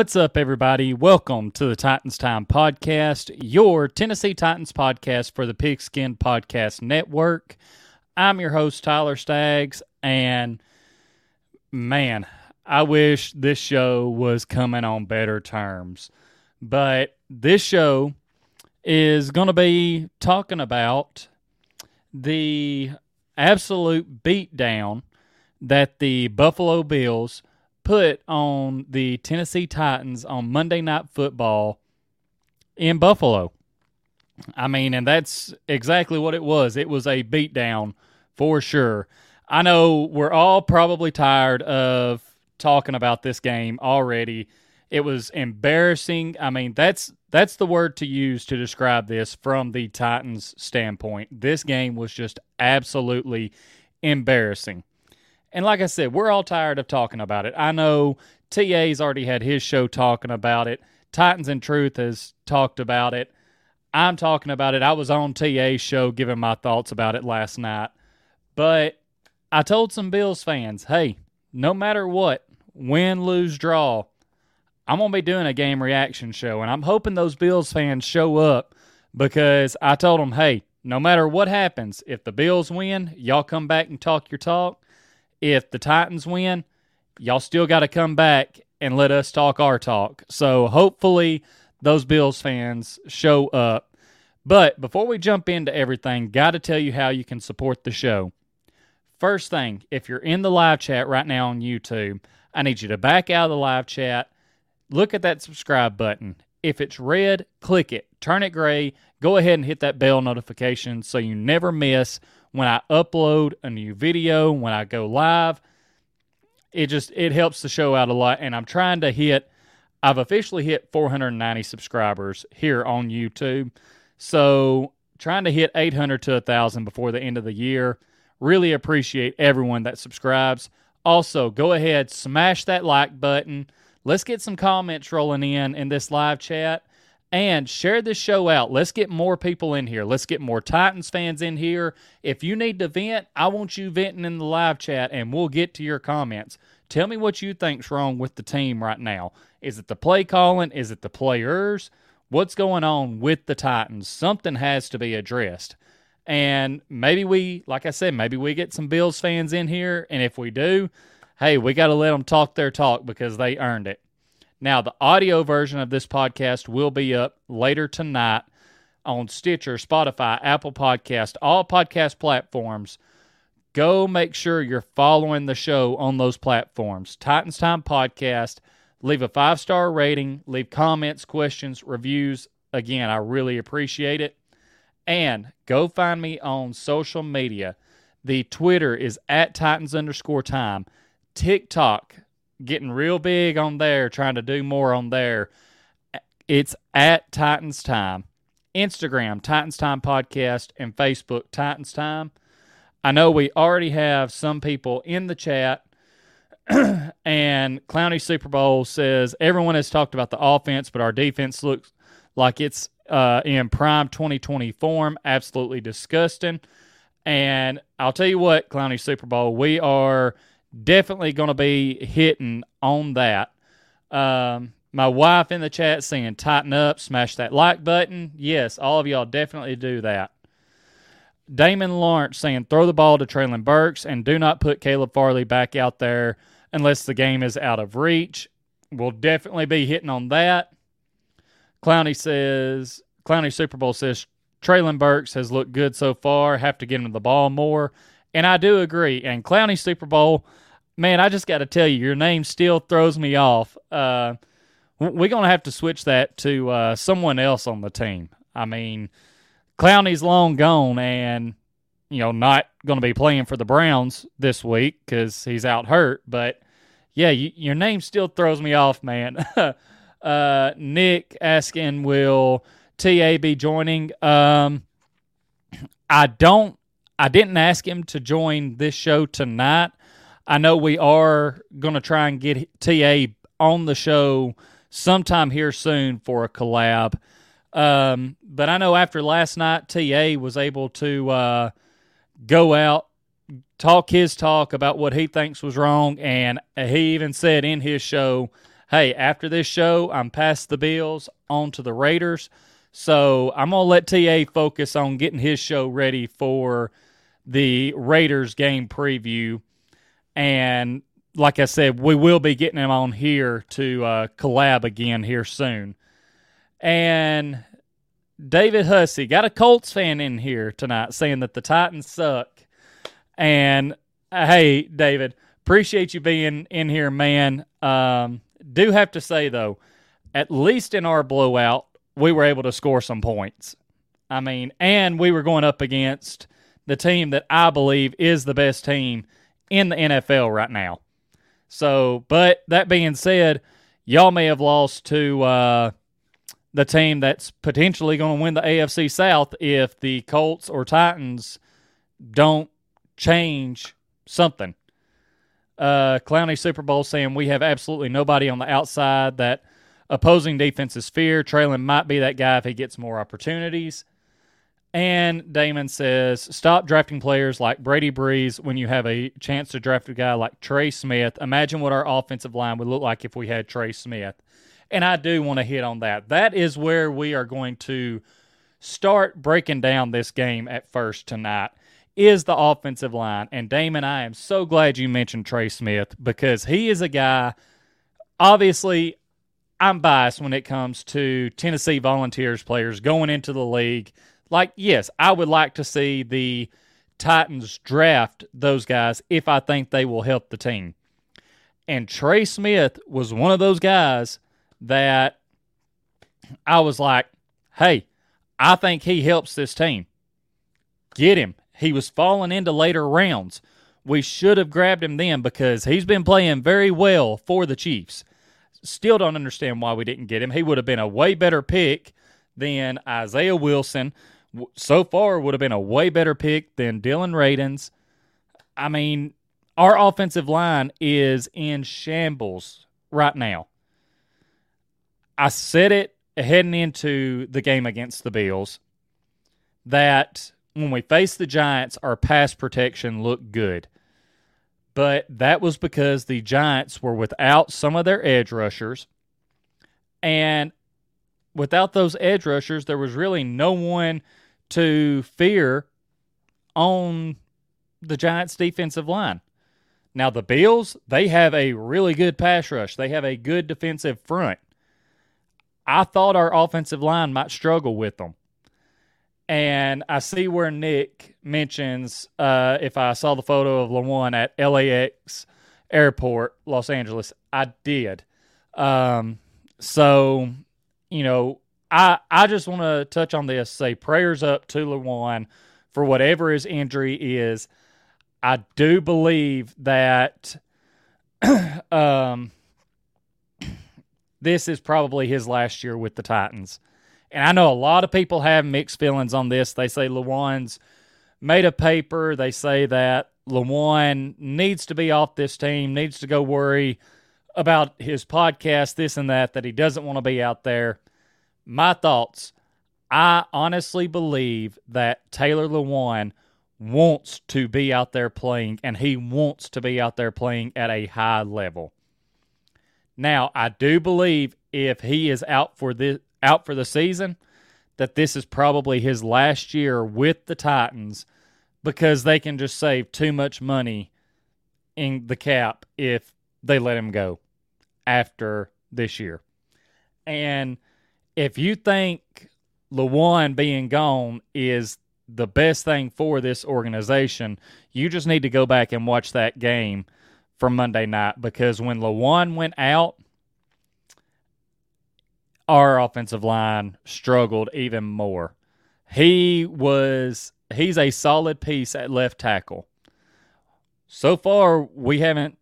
What's up, everybody? Welcome to the Titans Time Podcast, your Tennessee Titans podcast for the Pigskin Podcast Network. I'm your host, Tyler Staggs, and man, I wish this show was coming on better terms. But this show is going to be talking about the absolute beatdown that the Buffalo Bills put on the Tennessee Titans on Monday Night Football in Buffalo. I mean, and that's exactly what it was. It was a beatdown for sure. I know we're all probably tired of talking about this game already. It was embarrassing. I mean, that's that's the word to use to describe this from the Titans standpoint. This game was just absolutely embarrassing. And like I said, we're all tired of talking about it. I know TA's already had his show talking about it. Titans and Truth has talked about it. I'm talking about it. I was on TA's show giving my thoughts about it last night. But I told some Bills fans, hey, no matter what, win, lose, draw, I'm going to be doing a game reaction show. And I'm hoping those Bills fans show up because I told them, hey, no matter what happens, if the Bills win, y'all come back and talk your talk if the Titans win, y'all still got to come back and let us talk our talk. So hopefully those Bills fans show up. But before we jump into everything, got to tell you how you can support the show. First thing, if you're in the live chat right now on YouTube, I need you to back out of the live chat, look at that subscribe button. If it's red, click it, turn it gray, go ahead and hit that bell notification so you never miss when I upload a new video, when I go live. It just it helps the show out a lot and I'm trying to hit I've officially hit 490 subscribers here on YouTube. So, trying to hit 800 to 1000 before the end of the year. Really appreciate everyone that subscribes. Also, go ahead, smash that like button. Let's get some comments rolling in in this live chat and share this show out. Let's get more people in here. Let's get more Titans fans in here. If you need to vent, I want you venting in the live chat and we'll get to your comments. Tell me what you think's wrong with the team right now. Is it the play calling? Is it the players? What's going on with the Titans? Something has to be addressed. And maybe we, like I said, maybe we get some Bills fans in here. And if we do, hey, we got to let them talk their talk because they earned it. Now, the audio version of this podcast will be up later tonight on Stitcher, Spotify, Apple Podcast, all podcast platforms. Go make sure you're following the show on those platforms. Titans Time Podcast. Leave a five star rating, leave comments, questions, reviews. Again, I really appreciate it. And go find me on social media. The Twitter is at Titans underscore time. TikTok, getting real big on there, trying to do more on there. It's at Titans Time. Instagram, Titans Time Podcast, and Facebook, Titans Time. I know we already have some people in the chat, and Clowney Super Bowl says everyone has talked about the offense, but our defense looks like it's uh, in prime 2020 form. Absolutely disgusting. And I'll tell you what, Clowney Super Bowl, we are definitely going to be hitting on that. Um, my wife in the chat saying, tighten up, smash that like button. Yes, all of y'all definitely do that. Damon Lawrence saying, throw the ball to Treylon Burks and do not put Caleb Farley back out there unless the game is out of reach. We'll definitely be hitting on that. Clowney says, Clowney Super Bowl says, Treylon Burks has looked good so far. Have to get him the ball more. And I do agree. And Clowney Super Bowl, man, I just got to tell you, your name still throws me off. Uh, we're going to have to switch that to uh, someone else on the team. I mean, Clowney's long gone and, you know, not going to be playing for the Browns this week because he's out hurt. But yeah, you, your name still throws me off, man. uh, Nick asking, will TA be joining? Um, I don't I didn't ask him to join this show tonight. I know we are going to try and get TA on the show sometime here soon for a collab. Um, but I know after last night, TA was able to uh, go out, talk his talk about what he thinks was wrong, and he even said in his show, hey, after this show, I'm past the Bills, on to the Raiders. So I'm going to let TA focus on getting his show ready for the Raiders game preview. And like I said, we will be getting him on here to uh, collab again here soon. And David Hussey got a Colts fan in here tonight saying that the Titans suck. And uh, hey, David, appreciate you being in here, man. Um, do have to say though, at least in our blowout, we were able to score some points. I mean, and we were going up against the team that I believe is the best team in the NFL right now. So, but that being said, y'all may have lost to uh, the team that's potentially going to win the AFC South if the Colts or Titans don't change something. Uh, Clowney Super Bowl saying we have absolutely nobody on the outside that opposing defenses fear. Treylon might be that guy if he gets more opportunities. And Damon says, stop drafting players like Brady Breeze when you have a chance to draft a guy like Trey Smith. Imagine what our offensive line would look like if we had Trey Smith. And I do want to hit on that. That is where we are going to start breaking down this game at first tonight is the offensive line. And Damon, I am so glad you mentioned Trey Smith because he is a guy, obviously, I'm biased when it comes to Tennessee Volunteers players going into the league – like, yes, I would like to see the Titans draft those guys if I think they will help the team. And Trey Smith was one of those guys that I was like, hey, I think he helps this team. Get him. He was falling into later rounds. We should have grabbed him then because he's been playing very well for the Chiefs. Still don't understand why we didn't get him. He would have been a way better pick than Isaiah Wilson, so far would have been a way better pick than Dillon Radunz. I mean, our offensive line is in shambles right now. I said it heading into the game against the Bills that when we faced the Giants, our pass protection looked good. But that was because the Giants were without some of their edge rushers. And without those edge rushers, there was really no one to fear on the Giants' defensive line. Now, the Bills, they have a really good pass rush, they have a good defensive front. I thought our offensive line might struggle with them. And I see where Nick mentions uh, if I saw the photo of Lewan at LAX Airport, Los Angeles. I did. Um, so, you know, I I just want to touch on this. Say prayers up to Lewan for whatever his injury is. I do believe that um, this is probably his last year with the Titans. And I know a lot of people have mixed feelings on this. They say Lewan's made a paper. They say that Lewan needs to be off this team, needs to go worry about his podcast, this and that, that he doesn't want to be out there my thoughts. I honestly believe that Taylor Lewan wants to be out there playing, and he wants to be out there playing at a high level. Now, I do believe if he is out for this out for the season, that this is probably his last year with the Titans because they can just save too much money in the cap if they let him go after this year. And if you think Lewan being gone is the best thing for this organization, you just need to go back and watch that game from Monday night because when Lewan went out, our offensive line struggled even more. He was he's a solid piece at left tackle. So far, we haven't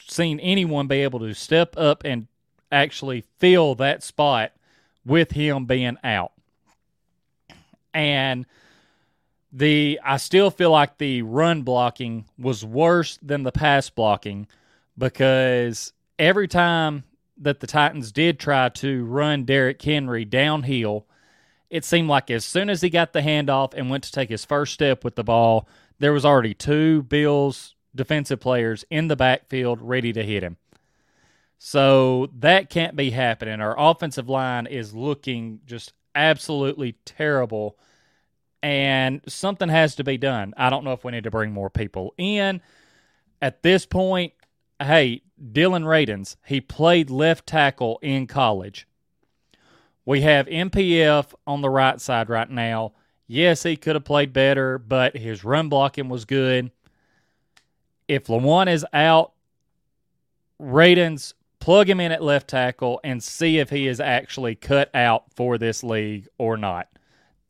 seen anyone be able to step up and actually fill that spot with him being out. And the I still feel like the run blocking was worse than the pass blocking because every time that the Titans did try to run Derrick Henry downhill, it seemed like as soon as he got the handoff and went to take his first step with the ball, there was already two Bills defensive players in the backfield ready to hit him. So that can't be happening. Our offensive line is looking just absolutely terrible. And something has to be done. I don't know if we need to bring more people in. At this point, hey, Dillon Radunz, he played left tackle in college. We have NPF on the right side right now. Yes, he could have played better, but his run blocking was good. If Lewan is out, Radunz plug him in at left tackle and see if he is actually cut out for this league or not.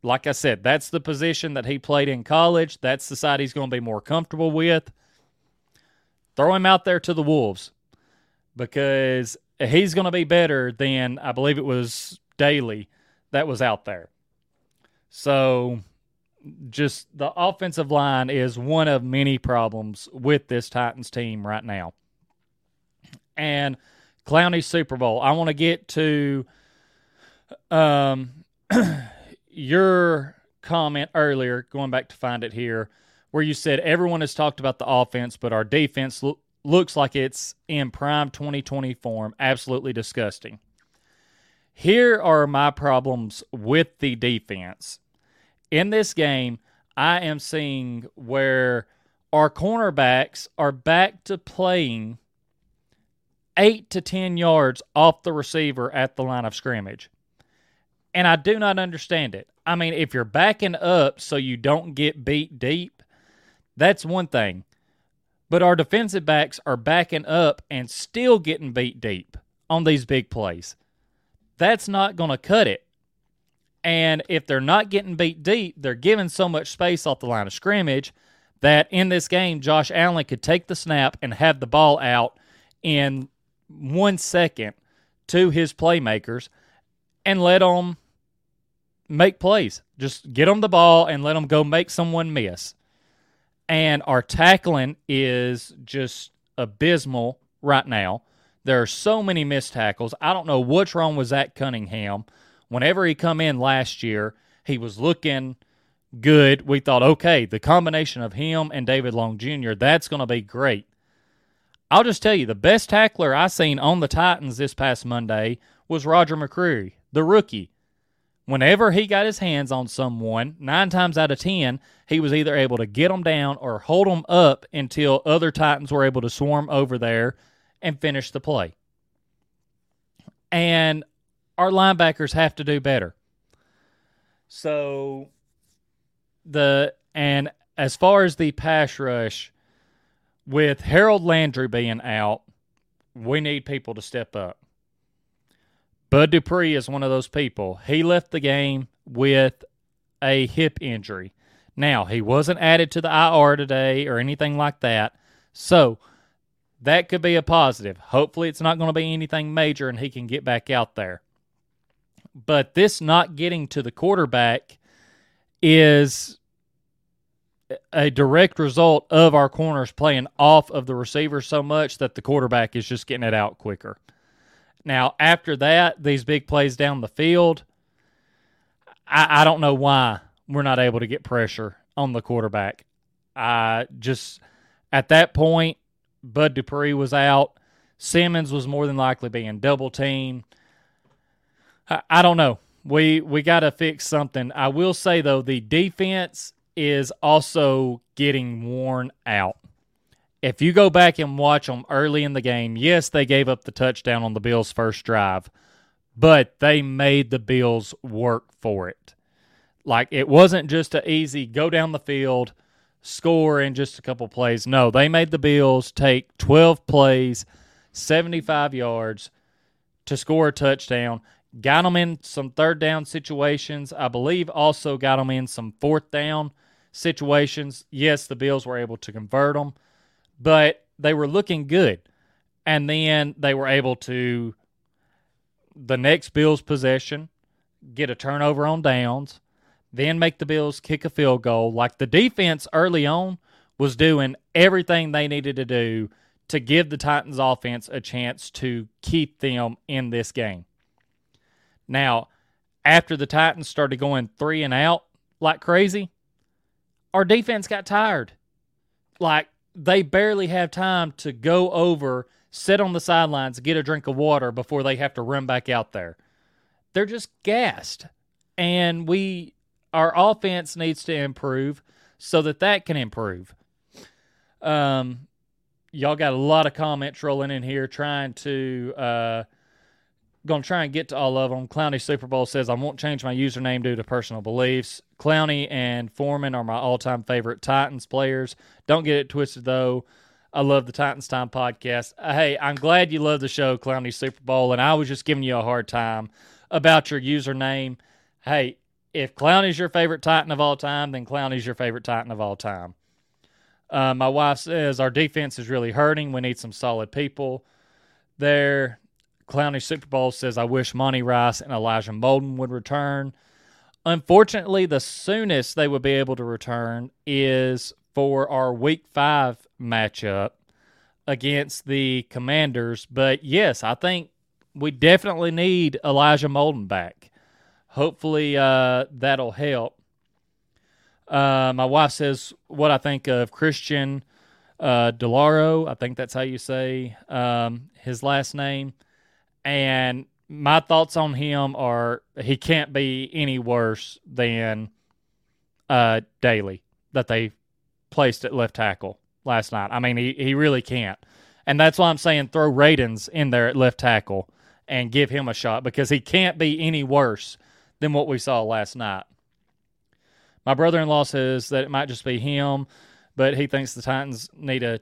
Like I said, that's the position that he played in college. That's the side he's going to be more comfortable with. Throw him out there to the Wolves because he's going to be better than I believe it was Daley that was out there. So just the offensive line is one of many problems with this Titans team right now. And Clowney Super Bowl. I want to get to um your comment earlier, going back to find it here, where you said everyone has talked about the offense, but our defense lo- looks like it's in prime 2020 form. Absolutely disgusting. Here are my problems with the defense. In this game, I am seeing where our cornerbacks are back to playing eight to 10 yards off the receiver at the line of scrimmage. And I do not understand it. I mean, if you're backing up so you don't get beat deep, that's one thing. But our defensive backs are backing up and still getting beat deep on these big plays that's not going to cut it. And if they're not getting beat deep, they're giving so much space off the line of scrimmage that in this game, Josh Allen could take the snap and have the ball out in one second to his playmakers and let them make plays. Just get them the ball and let them go make someone miss. And our tackling is just abysmal right now. There are so many missed tackles. I don't know what's wrong with Zach Cunningham. Whenever he come in last year, he was looking good. We thought, okay, the combination of him and David Long Jr., that's going to be great. I'll just tell you, the best tackler I seen on the Titans this past Monday was Roger McCreary, the rookie. Whenever he got his hands on someone, nine times out of ten, he was either able to get them down or hold them up until other Titans were able to swarm over there and finish the play. And our linebackers have to do better. So the and as far as the pass rush with Harold Landry being out, we need people to step up. Bud Dupree is one of those people. He left the game with a hip injury. Now, he wasn't added to the IR today or anything like that. So, that could be a positive. Hopefully, it's not going to be anything major and he can get back out there. But this not getting to the quarterback is a direct result of our corners playing off of the receiver so much that the quarterback is just getting it out quicker. Now, after that, these big plays down the field, I, I don't know why we're not able to get pressure on the quarterback. I just, at that point, Bud Dupree was out. Simmons was more than likely being double teamed. I, I don't know. We we got to fix something. I will say though, the defense is also getting worn out. If you go back and watch them early in the game, yes, they gave up the touchdown on the Bills' first drive, but they made the Bills work for it. Like it wasn't just an easy go down the field score in just a couple plays. No, they made the Bills take 12 plays, 75 yards to score a touchdown. Got them in some third down situations. I believe also got them in some fourth down situations. Yes, the Bills were able to convert them, but they were looking good. And then they were able to, the next Bills possession, get a turnover on downs then make the Bills kick a field goal. Like the defense early on was doing everything they needed to do to give the Titans offense a chance to keep them in this game. Now, after the Titans started going three and out like crazy, our defense got tired. Like they barely have time to go over sit on the sidelines, get a drink of water before they have to run back out there. They're just gassed. And we our offense needs to improve so that that can improve. Um y'all got a lot of comments rolling in here trying to uh going to try and get to all of them. Clowney Super Bowl says, I won't change my username due to personal beliefs. Clowney and Foreman are my all time favorite Titans players. Don't get it twisted, though. I love the Titans Time podcast. Uh, hey, I'm glad you love the show, Clowney Super Bowl, and I was just giving you a hard time about your username. Hey, if Clowney's your favorite Titan of all time, then Clowney's your favorite Titan of all time. Uh, my wife says our defense is really hurting. We need some solid people there. Clowney Super Bowl says, I wish Monty Rice and Elijah Molden would return. Unfortunately, the soonest they would be able to return is for our week five matchup against the Commanders. But yes, I think we definitely need Elijah Molden back. Hopefully, uh, that'll help. Uh, my wife says what I think of Christian uh, DiLauro. I think that's how you say um, his last name. And my thoughts on him are he can't be any worse than uh, Daley that they placed at left tackle last night. I mean, he, he really can't. And that's why I'm saying throw Radunz in there at left tackle and give him a shot because he can't be any worse than what we saw last night. My brother in law says that it might just be him, but he thinks the Titans need a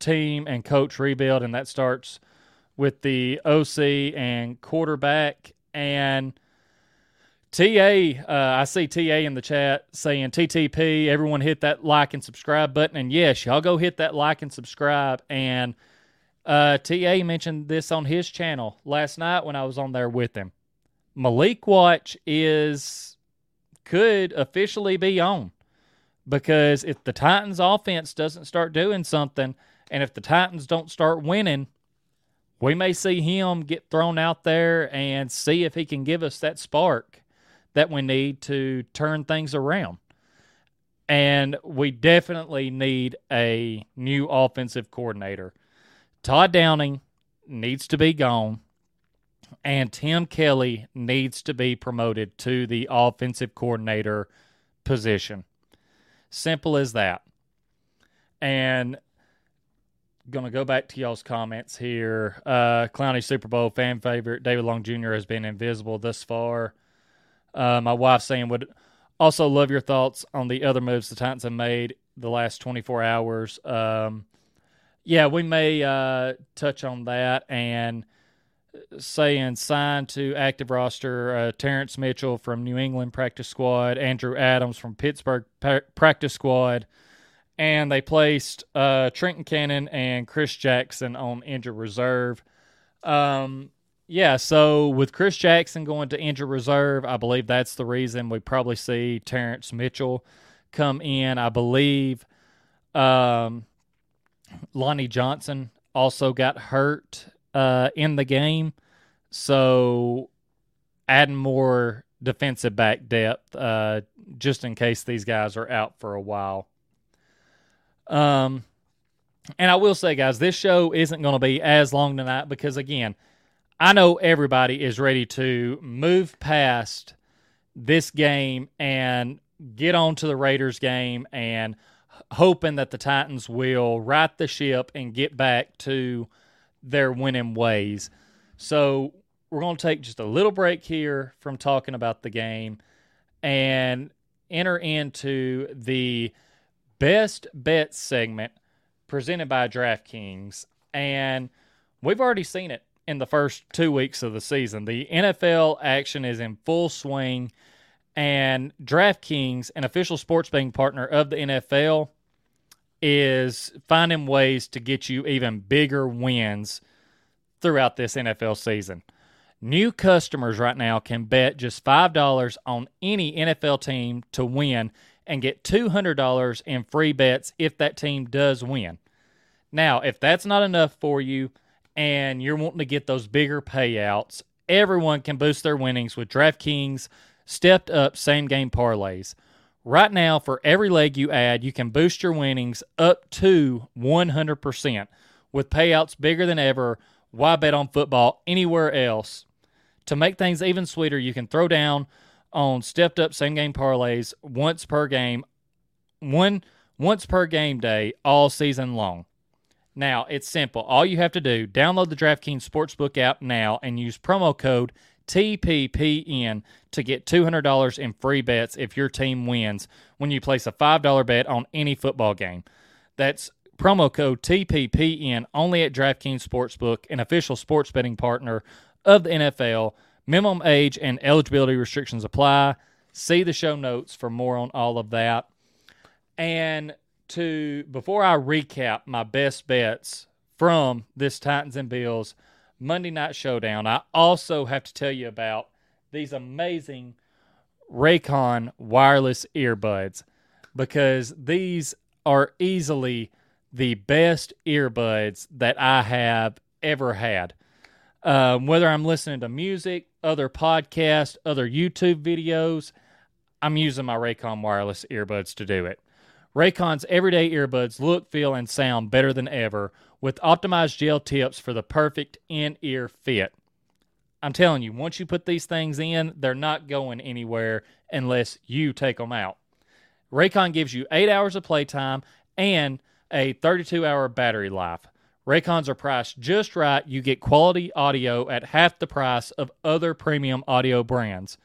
team and coach rebuild, and that starts with the OC and quarterback. And TA, uh, I see TA in the chat saying TTP, everyone hit that like and subscribe button. And yes, y'all go hit that like and subscribe. And uh, TA mentioned this on his channel last night when I was on there with him. Malik Watch is could officially be on because if the Titans offense doesn't start doing something and if the Titans don't start winning, we may see him get thrown out there and see if he can give us that spark that we need to turn things around. And we definitely need a new offensive coordinator. Todd Downing needs to be gone and Tim Kelly needs to be promoted to the offensive coordinator position. Simple as that. And to go back to y'all's comments here. Uh, Super Bowl fan favorite David Long Jr. has been invisible thus far. Uh, my wife saying would also love your thoughts on the other moves the Titans have made the last 24 hours. Um, yeah, we may uh, touch on that and – saying signed to active roster uh, Terrence Mitchell from New England practice squad, Andrew Adams from Pittsburgh practice squad, and they placed uh, Trenton Cannon and Chris Jackson on injured reserve. Um, yeah, so with Chris Jackson going to injured reserve, I believe that's the reason we probably see Terrence Mitchell come in. I believe um, Lonnie Johnson also got hurt uh, in the game. So adding more defensive back depth uh, just in case these guys are out for a while. Um, and I will say, guys, this show isn't going to be as long tonight because, again, I know everybody is ready to move past this game and get on to the Raiders game and hoping that the Titans will right the ship and get back to their winning ways. So we're going to take just a little break here from talking about the game and enter into the best bet segment presented by DraftKings. And we've already seen it in the first two weeks of the season. The NFL action is in full swing, and DraftKings, an official sports betting partner of the NFL, is finding ways to get you even bigger wins throughout this NFL season. New customers right now can bet just $5 on any NFL team to win and get $200 in free bets if that team does win. Now, if that's not enough for you and you're wanting to get those bigger payouts, everyone can boost their winnings with DraftKings stepped up same game parlays. Right now, for every leg you add, you can boost your winnings up to 100% with payouts bigger than ever. Why bet on football anywhere else? To make things even sweeter, you can throw down on stepped up same game parlays once per game, one once per game day all season long. Now, it's simple. All you have to do, download the DraftKings Sportsbook app now and use promo code TPPN to get $200 in free bets if your team wins when you place a $5 bet on any football game. That's promo code TPPN only at DraftKings Sportsbook, an official sports betting partner of the NFL. Minimum age and eligibility restrictions apply. See the show notes for more on all of that. And to before I recap my best bets from this Titans and Bills Monday Night Showdown, I also have to tell you about these amazing Raycon wireless earbuds because these are easily the best earbuds that I have ever had. Um, whether I'm listening to music, other podcasts, other YouTube videos, I'm using my Raycon wireless earbuds to do it. Raycon's everyday earbuds look, feel, and sound better than ever with optimized gel tips for the perfect in ear fit. I'm telling you, once you put these things in, they're not going anywhere unless you take them out. Raycon gives you eight hours of playtime and a 32 hour battery life. Raycons are priced just right. You get quality audio at half the price of other premium audio brands.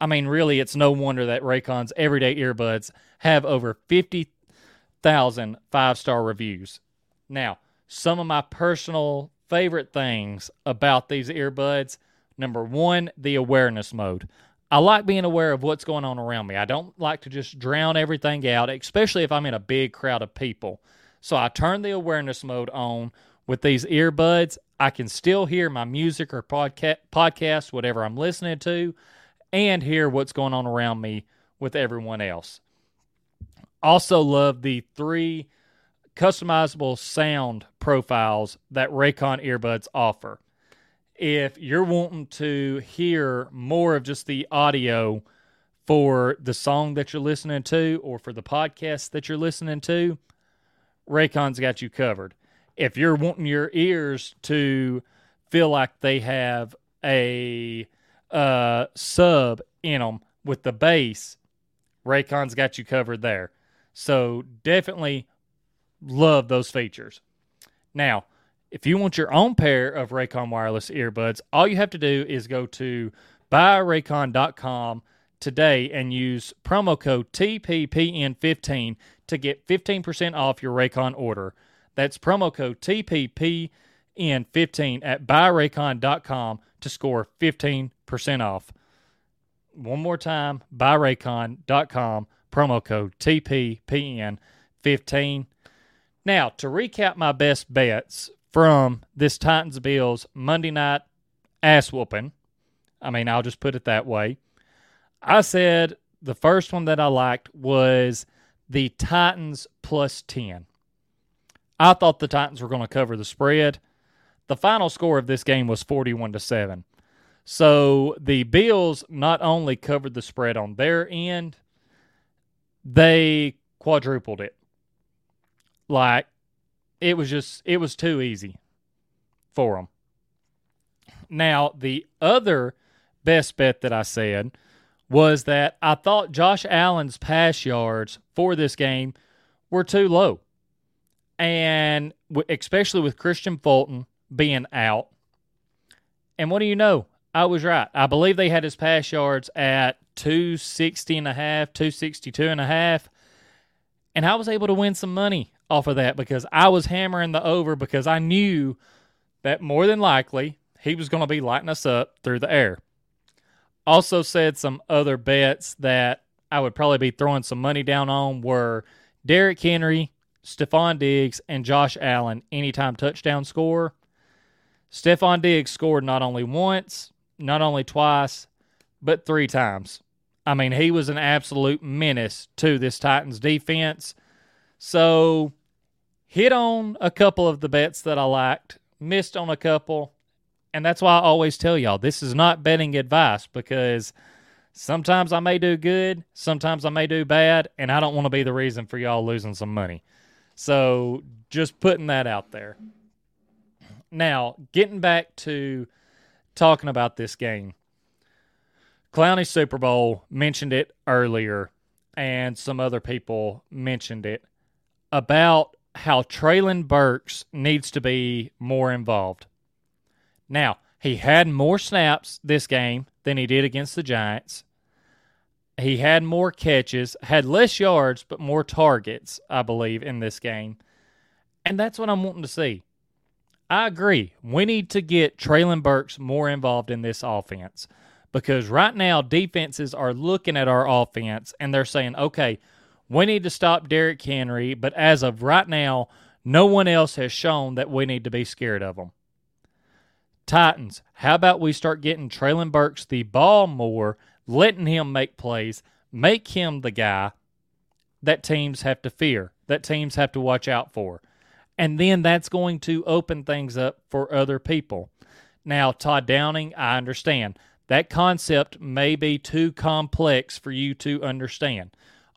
I mean, really, it's no wonder that Raycon's everyday earbuds have over 50,000 five star reviews. Now, some of my personal favorite things about these earbuds number one, the awareness mode. I like being aware of what's going on around me. I don't like to just drown everything out, especially if I'm in a big crowd of people. So I turn the awareness mode on with these earbuds. I can still hear my music or podca- podcast, whatever I'm listening to, and hear what's going on around me with everyone else. Also, love the three customizable sound profiles that Raycon earbuds offer if you're wanting to hear more of just the audio for the song that you're listening to or for the podcast that you're listening to, Raycon's got you covered. If you're wanting your ears to feel like they have a uh, sub in them with the bass, Raycon's got you covered there. So definitely love those features. Now, if you want your own pair of Raycon wireless earbuds, all you have to do is go to buyraycon.com today and use promo code TPPN15 to get 15% off your Raycon order. That's promo code TPPN15 at buyraycon.com to score 15% off. One more time, buyraycon.com, promo code TPPN15. Now, to recap my best bets from this Titans Bills Monday night ass whooping. I mean, I'll just put it that way. I said the first one that I liked was the Titans plus 10. I thought the Titans were going to cover the spread. The final score of this game was 41 to 7. So the Bills not only covered the spread on their end, they quadrupled it. Like it was just it was too easy for them. Now, the other best bet that I said was that I thought Josh Allen's pass yards for this game were too low. And especially with Kristian Fulton being out. And what do you know? I was right. I believe they had his pass yards at 260 and a half, 262 and a half. And I was able to win some money off of that because I was hammering the over because I knew that more than likely he was going to be lighting us up through the air. Also, said some other bets that I would probably be throwing some money down on were Derrick Henry, Stefon Diggs, and Josh Allen anytime touchdown score. Stefon Diggs scored not only once, not only twice, but three times. I mean, he was an absolute menace to this Titans defense. So, hit on a couple of the bets that I liked, missed on a couple. And that's why I always tell y'all this is not betting advice because sometimes I may do good, sometimes I may do bad, and I don't want to be the reason for y'all losing some money. So just putting that out there. Now, getting back to talking about this game. Clowney Super Bowl mentioned it earlier, and some other people mentioned it about how Treylon Burks needs to be more involved. Now, he had more snaps this game than he did against the Giants. He had more catches, had less yards, but more targets, I believe, in this game. And that's what I'm wanting to see. I agree. We need to get Treylon Burks more involved in this offense because right now defenses are looking at our offense and they're saying, okay, we need to stop Derrick Henry, but as of right now, no one else has shown that we need to be scared of them. Titans, how about we start getting Treylon Burks the ball more, letting him make plays, make him the guy that teams have to fear, that teams have to watch out for. And then that's going to open things up for other people. Now, Todd Downing, I understand. That concept may be too complex for you to understand.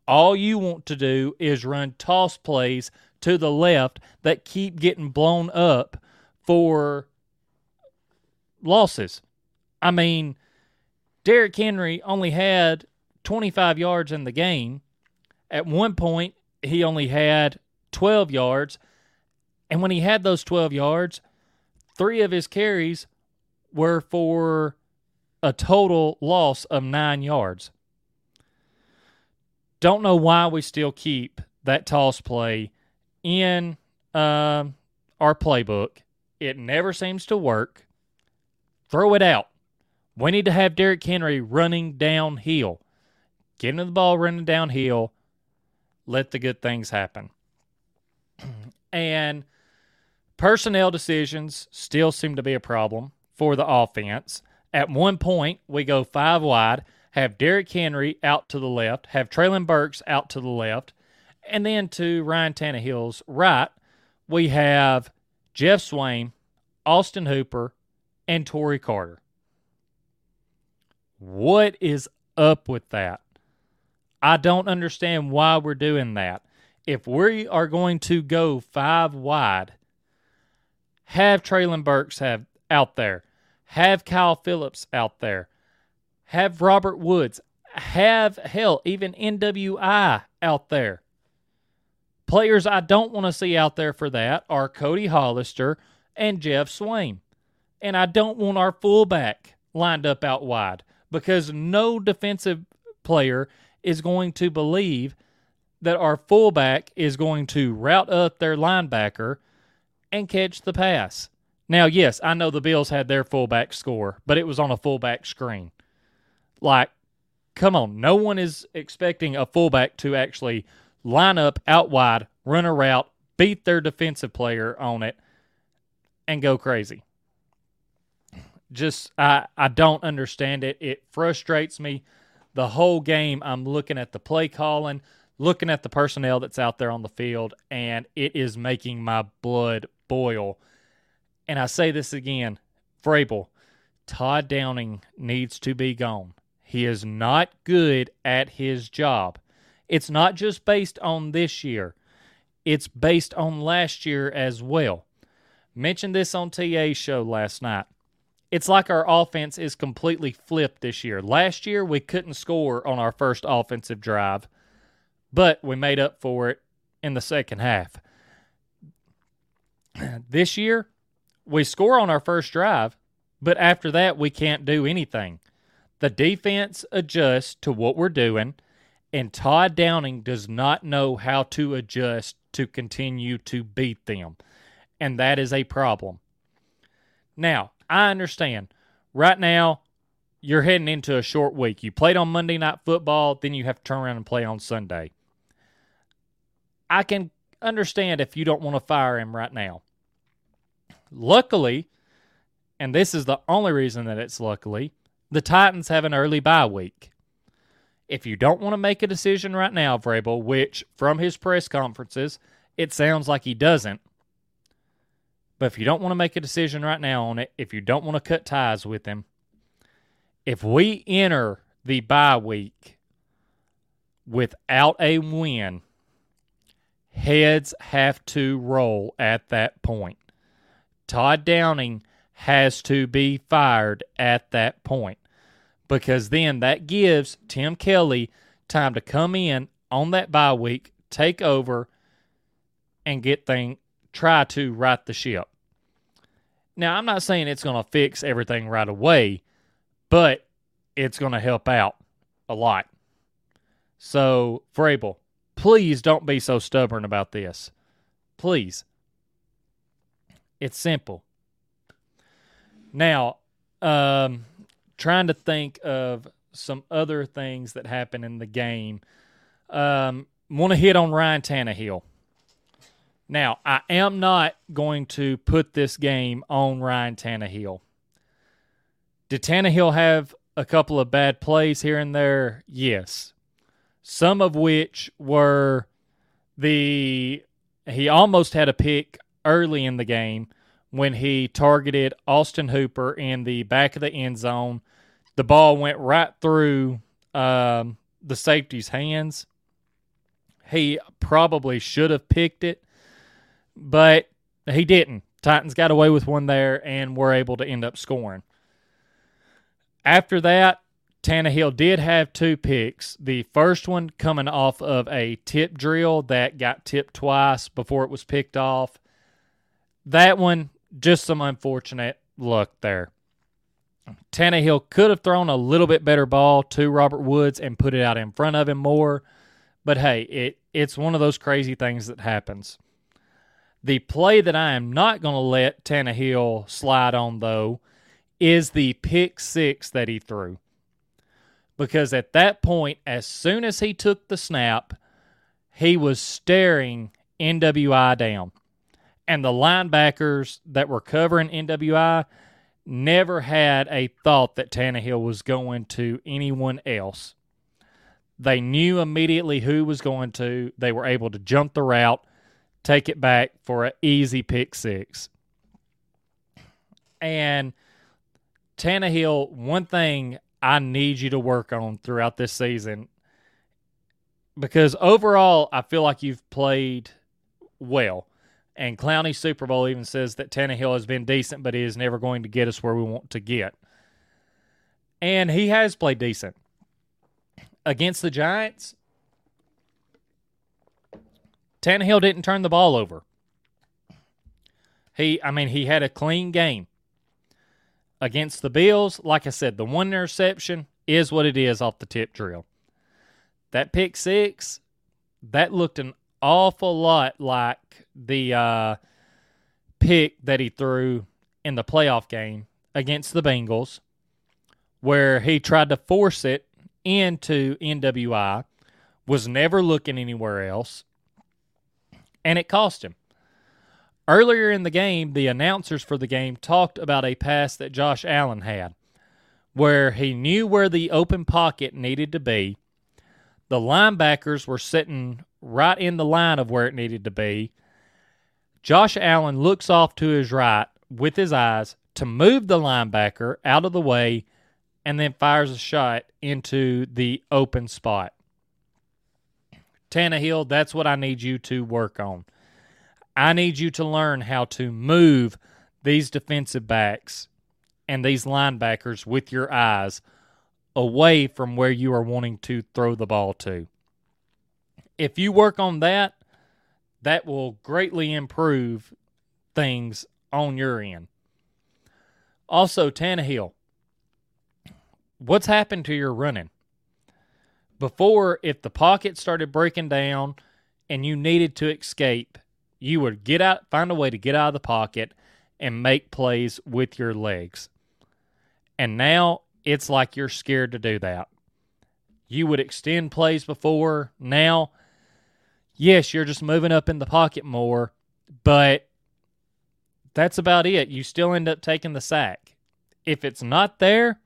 All you want to do is run toss plays to the left that keep getting blown up for losses. I mean, Derrick Henry only had 25 yards in the game. At one point, he only had 12 yards. And when he had those 12 yards, three of his carries were for a total loss of nine yards. Don't know why we still keep that toss play in uh, our playbook. It never seems to work. Throw it out. We need to have Derrick Henry running downhill. Get him the ball running downhill. Let the good things happen. and personnel decisions still seem to be a problem for the offense. At one point, we go five wide, have Derrick Henry out to the left, have Treylon Burks out to the left, and then to Ryan Tannehill's right, we have Geoff Swaim, Austin Hooper, and Tory Carter. What is up with that? I don't understand why we're doing that. If we are going to go five wide, have Treylon Burks have out there. Have Kyle Phillips out there. Have Robert Woods. Have, hell, even NWI out there. Players I don't want to see out there for that are Cody Hollister and Geoff Swaim. And I don't want our fullback lined up out wide because no defensive player is going to believe that our fullback is going to route up their linebacker and catch the pass. Now, yes, I know the Bills had their fullback score, but it was on a fullback screen. Like, come on, no one is expecting a fullback to actually line up out wide, run a route, beat their defensive player on it, and go crazy. Just I I don't understand it. It frustrates me. The whole game I'm looking at the play calling, looking at the personnel that's out there on the field, and it is making my blood boil and I say this again Vrabel, Todd Downing needs to be gone. He is not good at his job. It's not just based on this year, it's based on last year as well. Mentioned this on TA show last night. It's like our offense is completely flipped this year. Last year, we couldn't score on our first offensive drive, but we made up for it in the second half. This year, we score on our first drive, but after that, we can't do anything. The defense adjusts to what we're doing, and Todd Downing does not know how to adjust to continue to beat them. And that is a problem. Now, I understand. Right now, you're heading into a short week. You played on Monday Night Football, then you have to turn around and play on Sunday. I can understand if you don't want to fire him right now. Luckily, and this is the only reason that it's luckily, the Titans have an early bye week. If you don't want to make a decision right now, Vrabel, which from his press conferences, it sounds like he doesn't, but if you don't want to make a decision right now on it, if you don't want to cut ties with him, if we enter the bye week without a win, heads have to roll at that point. Todd Downing has to be fired at that point because then that gives Tim Kelly time to come in on that bye week, take over, and get thing try to right the ship. Now, I'm not saying it's going to fix everything right away, but it's going to help out a lot. So, Vrabel, please don't be so stubborn about this. Please. It's simple. Now, um, trying to think of some other things that happen in the game. Um, Want to hit on Ryan Tannehill. Now, I am not going to put this game on Ryan Tannehill. Did Tannehill have a couple of bad plays here and there? Yes. Some of which were the he almost had a pick early in the game when he targeted Austin Hooper in the back of the end zone. The ball went right through um, the safety's hands. He probably should have picked it, but he didn't. Titans got away with one there and were able to end up scoring. After that, Tannehill did have two picks. The first one coming off of a tip drill that got tipped twice before it was picked off. That one, just some unfortunate luck there. Tannehill could have thrown a little bit better ball to Robert Woods and put it out in front of him more. But hey, it it's one of those crazy things that happens. The play that I am not going to let Tannehill slide on, though, is the pick six that he threw. Because at that point, as soon as he took the snap, he was staring NWI down and the linebackers that were covering NWI never had a thought that Tannehill was going to anyone else. They knew immediately who was going to. They were able to jump the route, take it back for an easy pick six. And Tannehill, one thing I need you to work on throughout this season, because overall, I feel like you've played well. And Clowney Super Bowl even says that Tannehill has been decent, but he is never going to get us where we want to get. And he has played decent. Against the Giants, Tannehill didn't turn the ball over. He, I mean, he had a clean game. Against the Bills, like I said, the one interception is what it is off the tip drill. That pick six, that looked an awful lot like the uh, pick that he threw in the playoff game against the Bengals, where he tried to force it into NWI, was never looking anywhere else, and it cost him. Earlier in the game, the announcers for the game talked about a pass that Josh Allen had, where he knew where the open pocket needed to be. The linebackers were sitting right in the line of where it needed to be. Josh Allen looks off to his right with his eyes to move the linebacker out of the way and then fires a shot into the open spot. Tannehill, that's what I need you to work on. I need you to learn how to move these defensive backs and these linebackers with your eyes away from where you are wanting to throw the ball to if you work on that, that will greatly improve things on your end. Also, Tannehill, what's happened to your running? Before, if the pocket started breaking down and you needed to escape, you would get out, find a way to get out of the pocket and make plays with your legs. And now it's like you're scared to do that. You would extend plays before. Now yes, you're just moving up in the pocket more, but that's about it. You still end up taking the sack. If it's not there,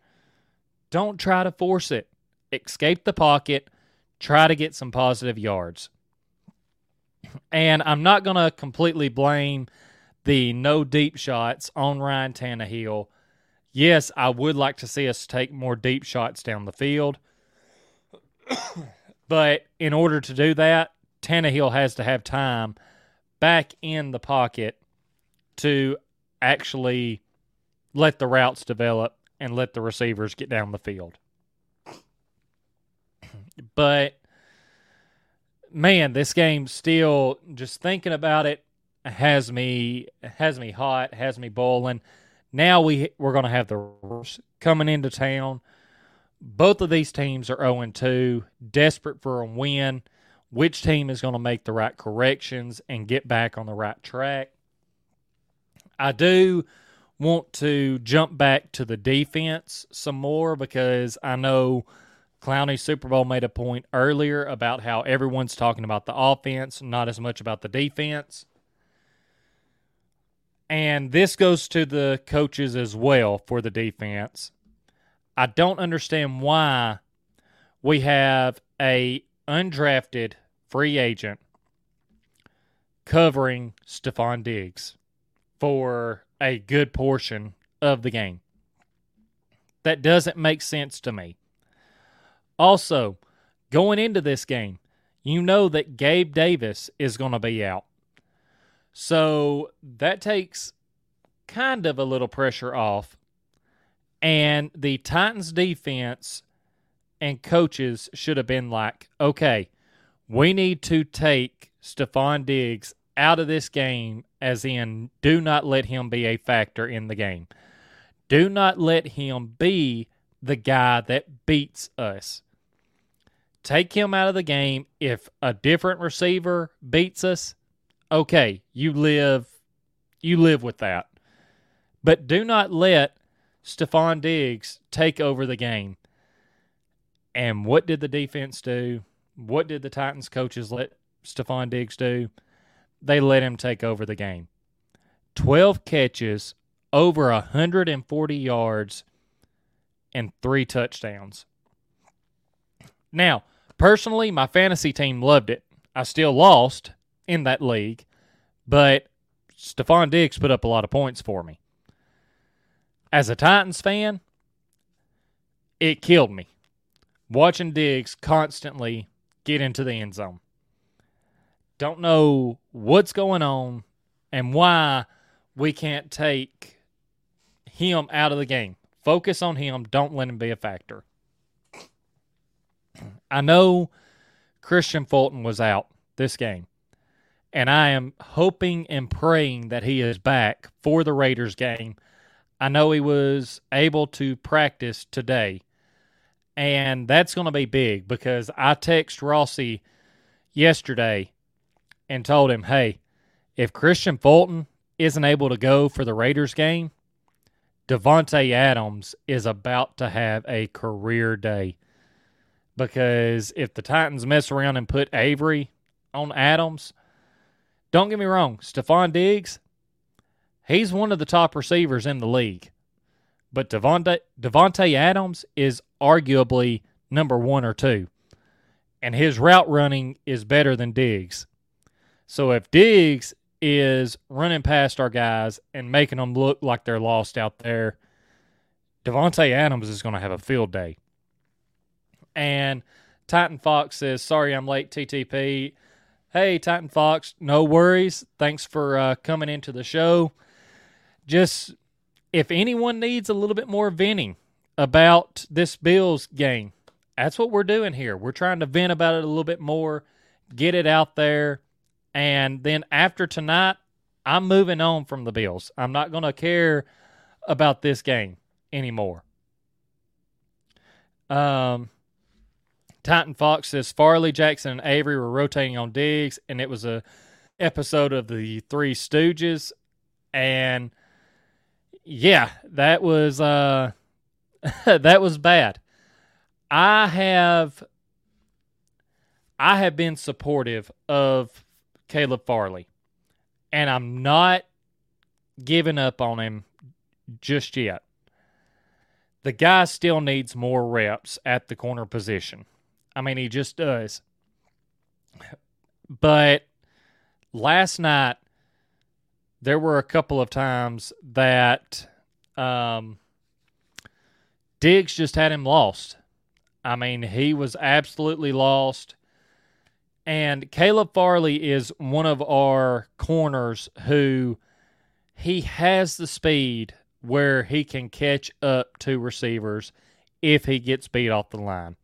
don't try to force it. Escape the pocket, try to get some positive yards. And I'm not going to completely blame the no deep shots on Ryan Tannehill. Yes, I would like to see us take more deep shots down the field. but in order to do that, Tannehill has to have time back in the pocket to actually let the routes develop and let the receivers get down the field. But man, this game still just thinking about it has me has me hot, has me boiling. Now we we're going to have the coming into town. Both of these teams are 0 2, desperate for a win. Which team is going to make the right corrections and get back on the right track? I do want to jump back to the defense some more because I know Clowney Super Bowl made a point earlier about how everyone's talking about the offense, not as much about the defense. And this goes to the coaches as well for the defense. I don't understand why we have a undrafted free agent covering Stefon Diggs for a good portion of the game. That doesn't make sense to me. Also, going into this game, you know that Gabe Davis is going to be out. So that takes kind of a little pressure off. And the Titans defense and coaches should have been like, okay, we need to take Stefon Diggs out of this game, as in, do not let him be a factor in the game. Do not let him be the guy that beats us. Take him out of the game. If a different receiver beats us, okay, you live you live with that. But do not let Stefon Diggs take over the game. And what did the defense do? What did the Titans coaches let Stefon Diggs do? They let him take over the game. 12 catches, over 140 yards, and three touchdowns. Now, personally, my fantasy team loved it. I still lost in that league, but Stefon Diggs put up a lot of points for me. As a Titans fan, it killed me watching Diggs constantly get into the end zone. Don't know what's going on and why we can't take him out of the game. Focus on him. Don't let him be a factor. I know Kristian Fulton was out this game, and I am hoping and praying that he is back for the Raiders game. I know he was able to practice today, and that's going to be big because I text Rossi yesterday and told him, hey, if Kristian Fulton isn't able to go for the Raiders game, Davante Adams is about to have a career day because if the Titans mess around and put Avery on Adams, don't get me wrong, Stefon Diggs, he's one of the top receivers in the league. But Davante, Davante Adams is arguably number one or two. And his route running is better than Diggs. So if Diggs is running past our guys and making them look like they're lost out there, Davante Adams is going to have a field day. And Titan Fox says, Sorry I'm late, TTP. Hey, Titan Fox, no worries. Thanks for uh, coming into the show. Just if anyone needs a little bit more venting about this Bills game, that's what we're doing here. We're trying to vent about it a little bit more, get it out there. And then after tonight, I'm moving on from the Bills. I'm not going to care about this game anymore. Um, Titan Fox says Farley, Jackson, and Avery were rotating on Diggs, and it was a episode of the Three Stooges, and yeah, that was uh, that was bad. I have I have been supportive of Caleb Farley, and I'm not giving up on him just yet. The guy still needs more reps at the corner position. I mean, he just does. But last night, there were a couple of times that um, Diggs just had him lost. I mean, he was absolutely lost. And Caleb Farley is one of our corners who he has the speed where he can catch up to receivers if he gets beat off the line.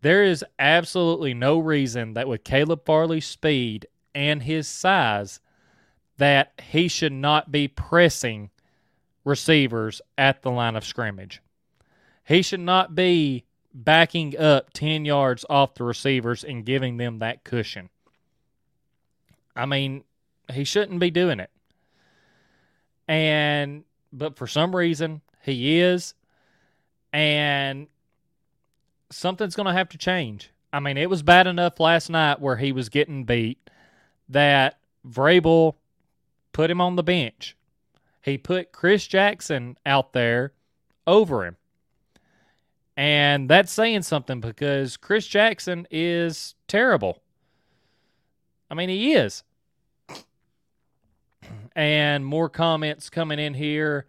There is absolutely no reason that with Caleb Farley's speed and his size that he should not be pressing receivers at the line of scrimmage. He should not be backing up 10 yards off the receivers and giving them that cushion. I mean, he shouldn't be doing it. And, but for some reason, he is. And something's going to have to change. I mean, it was bad enough last night where he was getting beat that Vrabel put him on the bench. He put Chris Jackson out there over him. And that's saying something because Chris Jackson is terrible. I mean, he is. And more comments coming in here.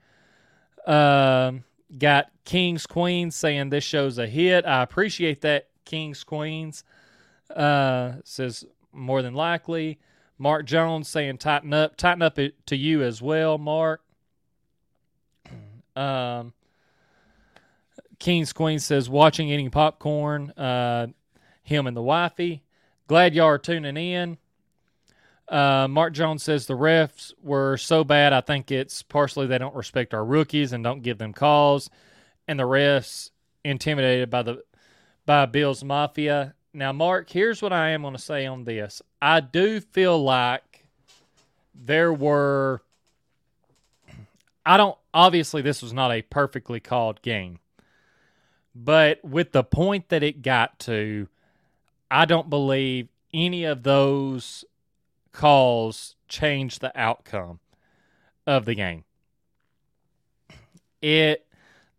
Um, got Kings Queens saying this show's a hit. I appreciate that, Kings Queens. Uh, says more than likely. Mark Jones saying tighten up. Tighten up it to you as well, Mark. Um, King's Queen says, watching eating popcorn, uh, him and the wifey. Glad y'all are tuning in. Uh, Mark Jones says the refs were so bad. I think it's partially they don't respect our rookies and don't give them calls, and the refs intimidated by the by Bills Mafia. Now, Mark, here's what I am going to say on this. I do feel like there were. I don't. Obviously, this was not a perfectly called game. But with the point that it got to, I don't believe any of those calls change the outcome of the game. It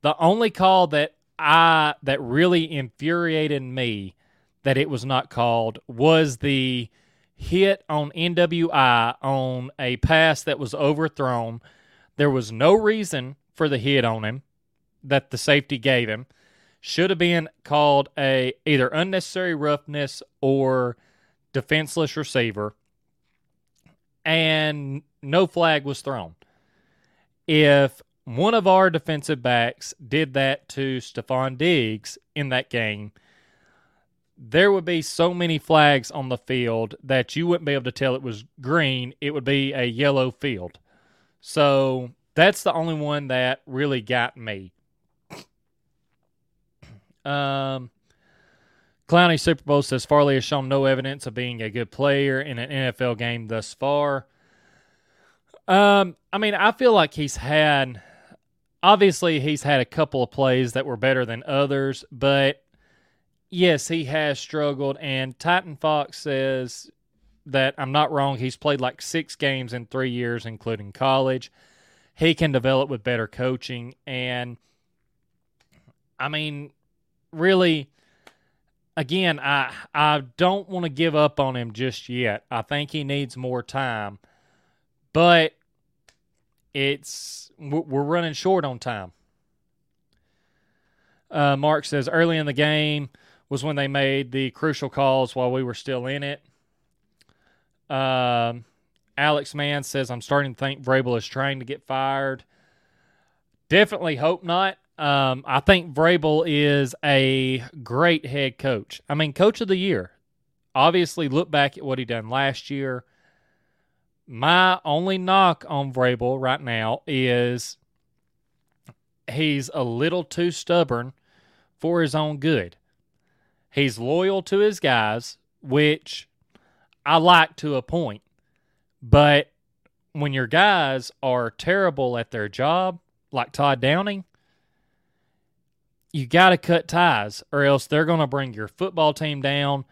the only call that I that really infuriated me that it was not called was the hit on NWI on a pass that was overthrown. There was no reason for the hit on him that the safety gave him should have been called a either unnecessary roughness or defenseless receiver and no flag was thrown. If one of our defensive backs did that to Stefon Diggs in that game there would be so many flags on the field that you wouldn't be able to tell it was green. It would be a yellow field. So that's the only one that really got me. Um, Clowney Super Bowl says Farley has shown no evidence of being a good player in an NFL game thus far. Um, I mean, I feel like he's had, obviously, he's had a couple of plays that were better than others, but yes, he has struggled. And Titan Fox says that I'm not wrong. He's played like six games in three years, including college. He can develop with better coaching. And I mean, really, again, I I don't want to give up on him just yet. I think he needs more time, but it's we're running short on time. Uh, Mark says early in the game was when they made the crucial calls while we were still in it. Um, Alex Mann says I'm starting to think Vrabel is trying to get fired. Definitely hope not. Um, I think Vrabel is a great head coach. I mean, coach of the year. Obviously, look back at what he done last year. My only knock on Vrabel right now is he's a little too stubborn for his own good. He's loyal to his guys, which I like to a point. But when your guys are terrible at their job, like Todd Downing, you got to cut ties or else they're going to bring your football team down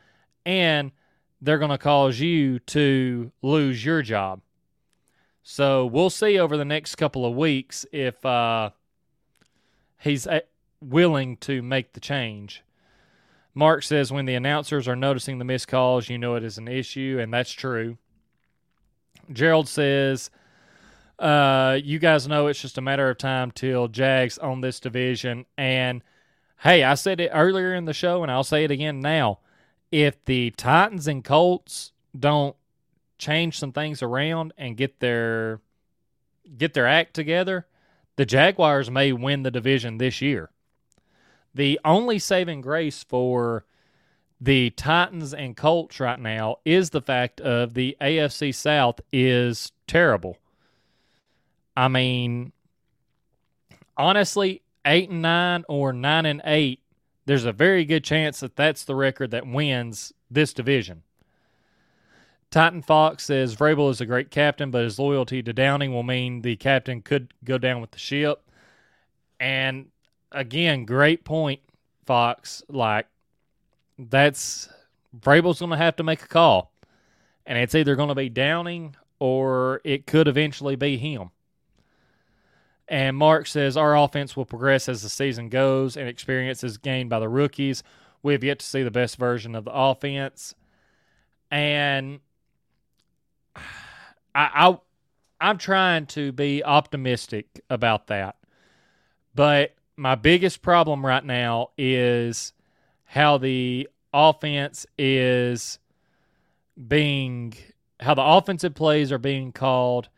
and they're going to cause you to lose your job. So we'll see over the next couple of weeks if uh, he's willing to make the change. Mark says when the announcers are noticing the missed calls, you know it is an issue, and that's true. Gerald says uh, you guys know it's just a matter of time till Jags on this division. And hey, I said it earlier in the show, and I'll say it again now. if the Titans and Colts don't change some things around and get their get their act together, the Jaguars may win the division this year. The only saving grace for the Titans and Colts right now is the fact of the AFC South is terrible. I mean, honestly, eight and nine or nine and eight, there's a very good chance that that's the record that wins this division. Titan Fox says Vrabel is a great captain, but his loyalty to Downing will mean the captain could go down with the ship. And again, great point, Fox. Like that's Vrabel's going to have to make a call, and it's either going to be Downing or it could eventually be him. And Mark says our offense will progress as the season goes and experience is gained by the rookies. We have yet to see the best version of the offense. And I, I I'm trying to be optimistic about that. But my biggest problem right now is how the offense is being how the offensive plays are being called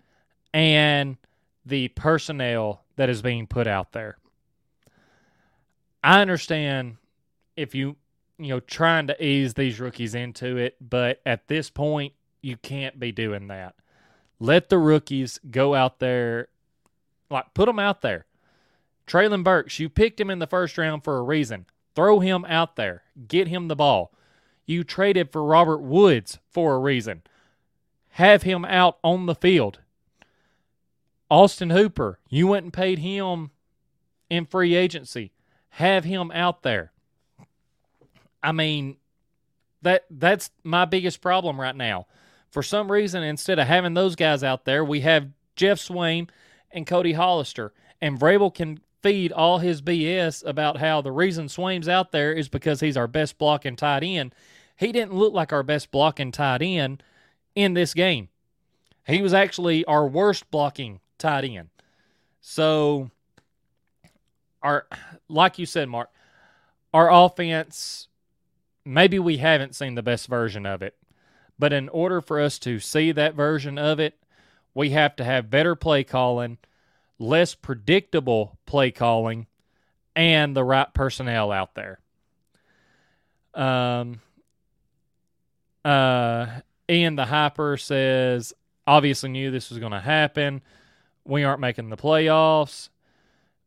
and the personnel that is being put out there. I understand if you you know trying to ease these rookies into it, but at this point you can't be doing that. Let the rookies go out there like put them out there. Treylon Burks, you picked him in the first round for a reason. Throw him out there. Get him the ball. You traded for Robert Woods for a reason. Have him out on the field. Austin Hooper, you went and paid him in free agency. Have him out there. I mean, that that's my biggest problem right now. For some reason, instead of having those guys out there, we have Geoff Swaim and Cody Hollister. And Vrabel can feed all his BS about how the reason Swaim's out there is because he's our best blocking tight end. He didn't look like our best blocking tight end in this game. He was actually our worst blocking tight end. So, our like you said, Mark, our offense maybe we haven't seen the best version of it, but in order for us to see that version of it, we have to have better play calling, less predictable play calling, and the right personnel out there. Um. Uh. Ian the Hyper says, obviously knew this was going to happen we aren't making the playoffs.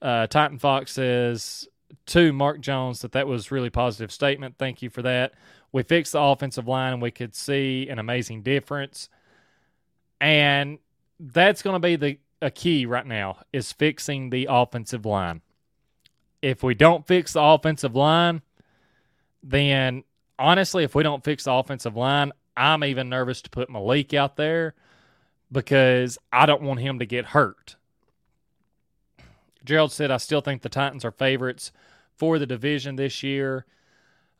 Uh, Titan Fox says to Mark Jones that that was really positive statement. Thank you for that. We fixed the offensive line and we could see an amazing difference. And that's going to be the a key right now is fixing the offensive line. If we don't fix the offensive line, then honestly, if we don't fix the offensive line, I'm even nervous to put Malik out there because I don't want him to get hurt. Gerald said, I still think the Titans are favorites for the division this year.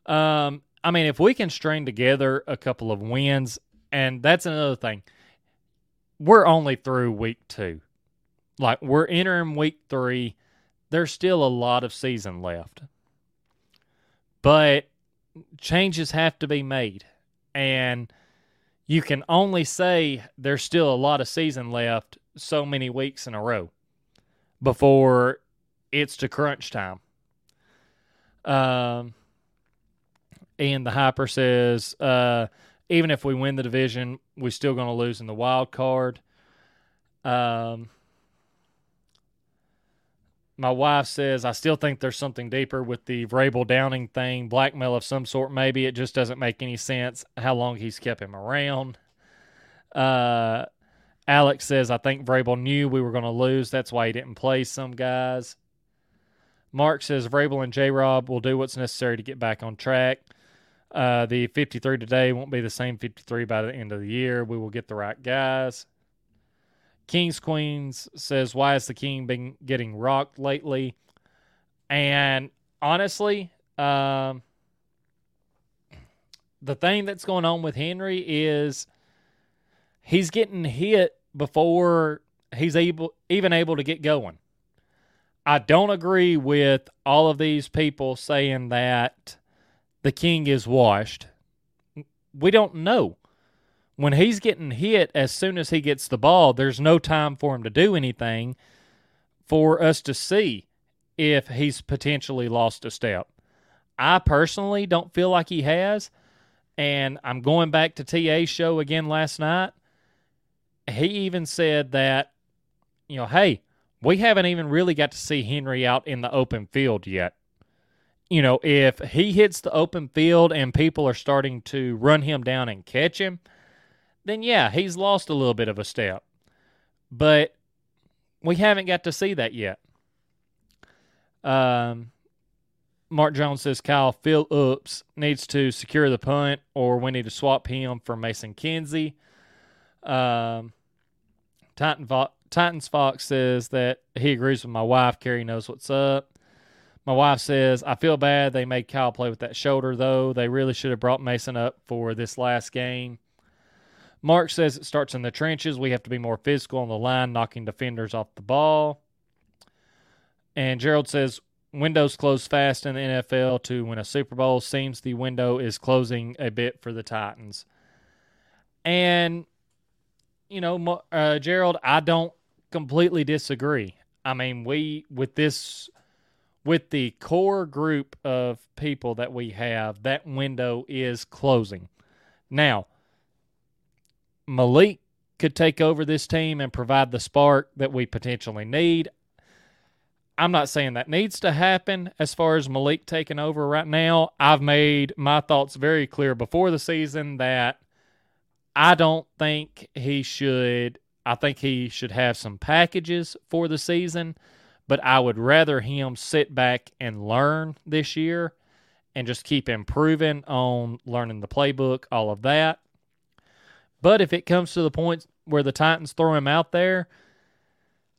Um, I mean, if we can string together a couple of wins, and that's another thing, we're only through week two. Like, we're entering week three. There's still a lot of season left. But changes have to be made. And you can only say there's still a lot of season left so many weeks in a row before it's to crunch time. Um, and the hyper says, uh, even if we win the division, we're still going to lose in the wild card. Um, my wife says, I still think there's something deeper with the Vrabel Downing thing, blackmail of some sort, maybe. It just doesn't make any sense how long he's kept him around. Uh, Alex says, I think Vrabel knew we were going to lose. That's why he didn't play some guys. Mark says, Vrabel and J Rob will do what's necessary to get back on track. Uh, the 53 today won't be the same 53 by the end of the year. We will get the right guys. Kings Queens says, Why has the King been getting rocked lately? And honestly, um, the thing that's going on with Henry is he's getting hit before he's able even able to get going. I don't agree with all of these people saying that the king is washed we don't know. When he's getting hit as soon as he gets the ball, there's no time for him to do anything for us to see if he's potentially lost a step. I personally don't feel like he has. And I'm going back to TA's show again last night. He even said that, you know, hey, we haven't even really got to see Henry out in the open field yet. You know, if he hits the open field and people are starting to run him down and catch him, then yeah, he's lost a little bit of a step. But we haven't got to see that yet. Um, Mark Jones says Kyle Phillips needs to secure the punt, or we need to swap him for Mason Kinsey. Um, Titan Fo- Titans Fox says that he agrees with my wife. Carrie knows what's up. My wife says, I feel bad they made Kyle play with that shoulder, though. They really should have brought Mason up for this last game. Mark says it starts in the trenches. We have to be more physical on the line, knocking defenders off the ball. And Gerald says, windows close fast in the NFL to win a Super Bowl. Seems the window is closing a bit for the Titans. And, you know, uh, Gerald, I don't completely disagree. I mean, we, with this, with the core group of people that we have, that window is closing. Now, Malik could take over this team and provide the spark that we potentially need. I'm not saying that needs to happen as far as Malik taking over right now. I've made my thoughts very clear before the season that I don't think he should. I think he should have some packages for the season, but I would rather him sit back and learn this year and just keep improving on learning the playbook, all of that. But if it comes to the point where the Titans throw him out there,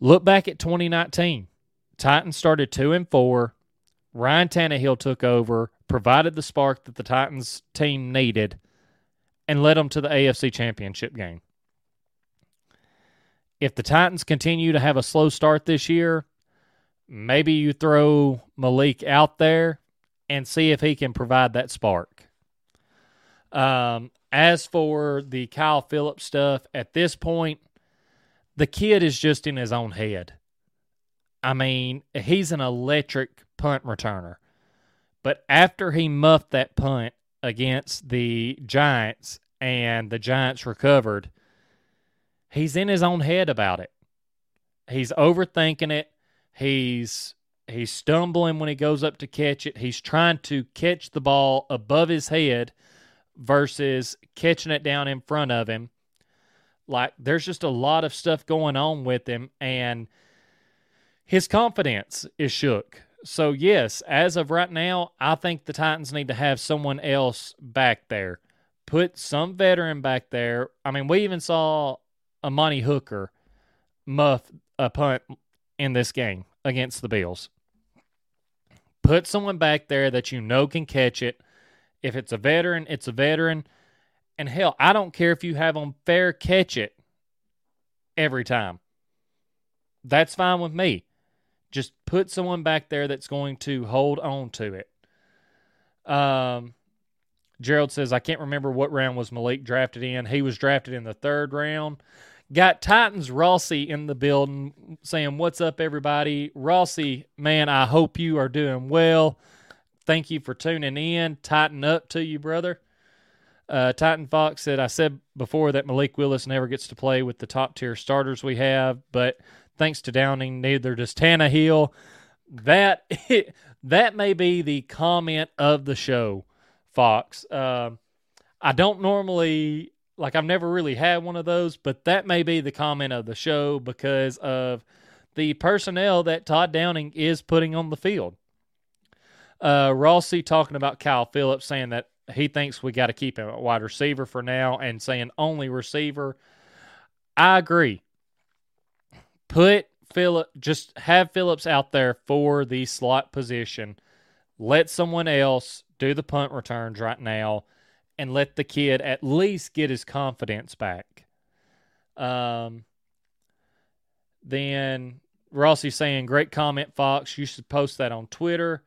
look back at 2019. Titans started two and four. Ryan Tannehill took over, provided the spark that the Titans team needed, and led them to the AFC Championship game. If the Titans continue to have a slow start this year, maybe you throw Malik out there and see if he can provide that spark. Um, as for the Kyle Phillips stuff, at this point, the kid is just in his own head. I mean, he's an electric punt returner. But after he muffed that punt against the Giants and the Giants recovered, he's in his own head about it. He's overthinking it. He's he's stumbling when he goes up to catch it. He's trying to catch the ball above his head versus catching it down in front of him. Like there's just a lot of stuff going on with him and his confidence is shook. So yes, as of right now, I think the Titans need to have someone else back there. Put some veteran back there. I mean, we even saw a Amani Hooker muff a punt in this game against the Bills. Put someone back there that you know can catch it if it's a veteran, it's a veteran. And hell, I don't care if you have them fair catch it every time. That's fine with me. Just put someone back there that's going to hold on to it. Um, Gerald says, I can't remember what round was Malik drafted in. He was drafted in the third round. Got Titans Rossi in the building saying, What's up, everybody? Rossi, man, I hope you are doing well. Thank you for tuning in. Tighten up to you, brother. Uh, Titan Fox said, I said before that Malik Willis never gets to play with the top tier starters we have, but thanks to Downing, neither does Tannehill. That that may be the comment of the show, Fox. Uh, I don't normally like I've never really had one of those, but that may be the comment of the show because of the personnel that Todd Downing is putting on the field. Uh, Rossi talking about Kyle Phillips saying that he thinks we got to keep him at wide receiver for now and saying only receiver. I agree. Put Philip, just have Phillips out there for the slot position. Let someone else do the punt returns right now and let the kid at least get his confidence back. Um, then Rossi saying, Great comment, Fox. You should post that on Twitter.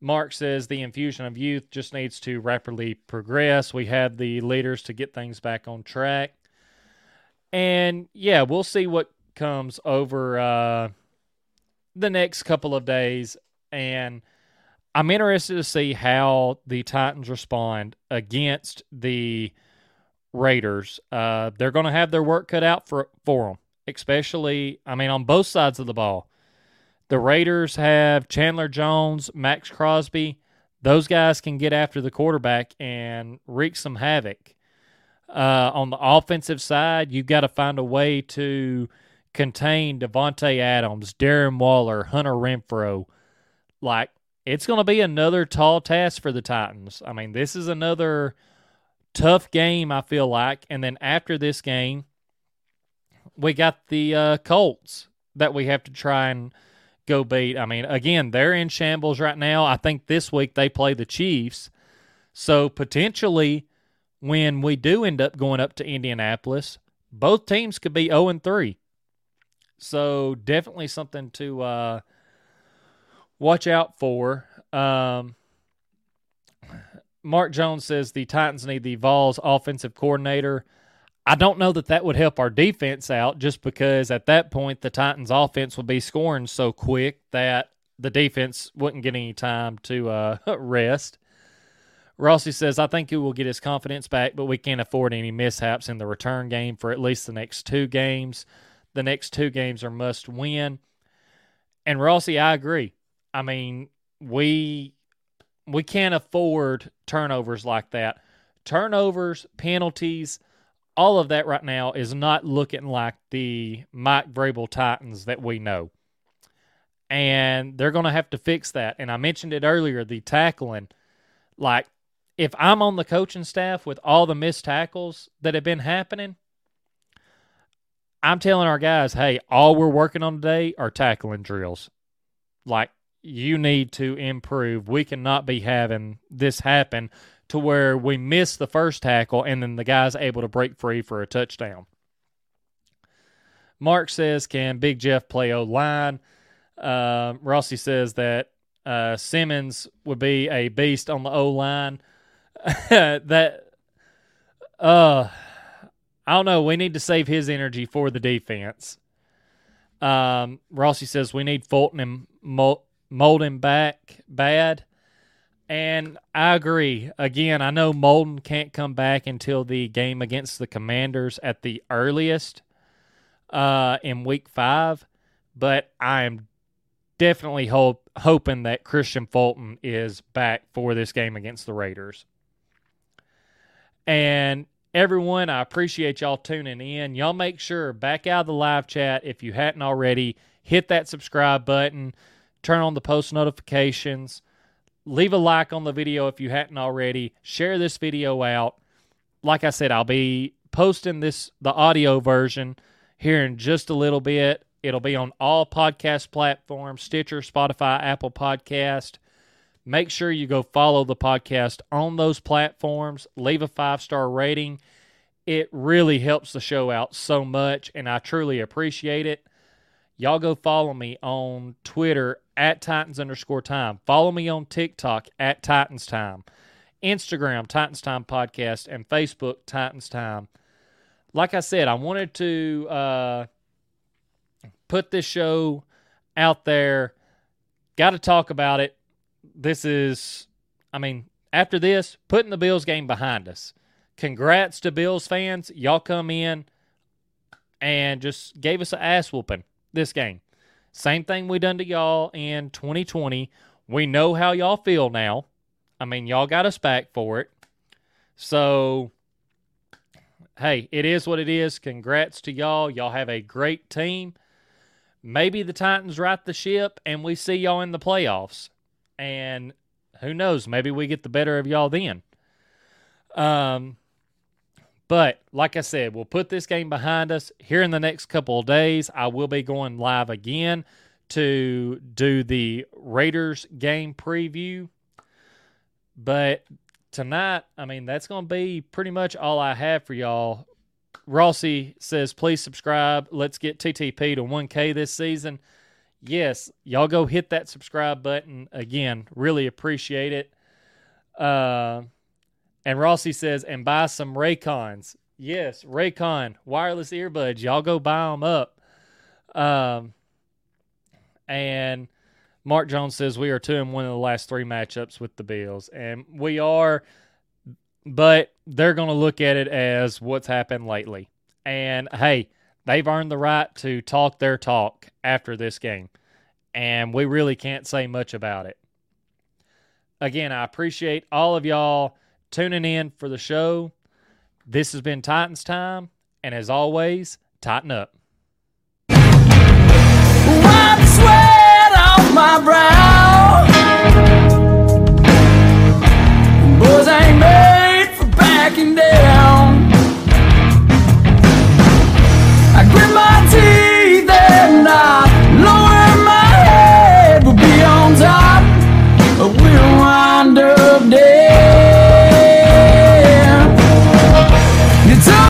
Mark says the infusion of youth just needs to rapidly progress. We have the leaders to get things back on track. And yeah, we'll see what comes over uh, the next couple of days. And I'm interested to see how the Titans respond against the Raiders. Uh, they're going to have their work cut out for, for them, especially, I mean, on both sides of the ball. The Raiders have Chandler Jones, Maxx Crosby. Those guys can get after the quarterback and wreak some havoc. Uh, on the offensive side, you've got to find a way to contain Davante Adams, Darren Waller, Hunter Renfrow. Like, it's going to be another tall task for the Titans. I mean, this is another tough game, I feel like. And then after this game, we got the uh, Colts that we have to try and – go beat. I mean, again, they're in shambles right now. I think this week they play the Chiefs. So potentially, when we do end up going up to Indianapolis, both teams could be 0 and 3. So definitely something to uh, watch out for. Um, Mark Jones says the Titans need the Vols offensive coordinator. I don't know that that would help our defense out just because at that point the Titans offense would be scoring so quick that the defense wouldn't get any time to uh, rest. Rossi says, I think he will get his confidence back, but we can't afford any mishaps in the return game for at least the next two games. The next two games are must win. And Rossi, I agree. I mean, we we can't afford turnovers like that. Turnovers, penalties, all of that right now is not looking like the Mike Vrabel Titans that we know. And they're going to have to fix that. And I mentioned it earlier the tackling. Like, if I'm on the coaching staff with all the missed tackles that have been happening, I'm telling our guys, hey, all we're working on today are tackling drills. Like, you need to improve. We cannot be having this happen to where we miss the first tackle and then the guy's able to break free for a touchdown. Mark says, Can Big Jeff play O line? Uh, Rossi says that uh, Simmons would be a beast on the O line. that, uh, I don't know. We need to save his energy for the defense. Um, Rossi says we need Fulton and Molden back bad. And I agree. Again, I know Molden can't come back until the game against the Commanders at the earliest uh, in week five, but I am definitely hope, hoping that Kristian Fulton is back for this game against the Raiders. And everyone, I appreciate y'all tuning in. Y'all make sure back out of the live chat if you hadn't already, hit that subscribe button, turn on the post notifications leave a like on the video if you hadn't already. Share this video out. Like I said, I'll be posting this the audio version here in just a little bit. It'll be on all podcast platforms, Stitcher, Spotify, Apple Podcast. Make sure you go follow the podcast on those platforms. Leave a five-star rating. It really helps the show out so much and I truly appreciate it. Y'all go follow me on Twitter at Titans underscore time. Follow me on TikTok at Titans Time, Instagram Titans Time Podcast, and Facebook Titans Time. Like I said, I wanted to uh, put this show out there. Got to talk about it. This is, I mean, after this, putting the Bills game behind us. Congrats to Bills fans. Y'all come in and just gave us an ass whooping this game. Same thing we done to y'all in 2020. We know how y'all feel now. I mean, y'all got us back for it. So, hey, it is what it is. Congrats to y'all. Y'all have a great team. Maybe the Titans right the ship and we see y'all in the playoffs. And who knows? Maybe we get the better of y'all then. Um, but like I said, we'll put this game behind us. Here in the next couple of days, I will be going live again to do the Raiders game preview. But tonight, I mean, that's going to be pretty much all I have for y'all. Rossi says, please subscribe. Let's get TTP to 1K this season. yes, y'all go hit that subscribe button again. Really appreciate it. Uh, and Rossi says, and buy some Raycons. Yes, Raycon wireless earbuds. Y'all go buy them up. Um, and Mark Jones says we are two and one of the last three matchups with the Bills, and we are, but they're going to look at it as what's happened lately. And hey, they've earned the right to talk their talk after this game, and we really can't say much about it. Again, I appreciate all of y'all tuning in for the show. This has been Titans Time, and as always, tighten up. Wipe sweat off my brow. Boys ain't made for backing down.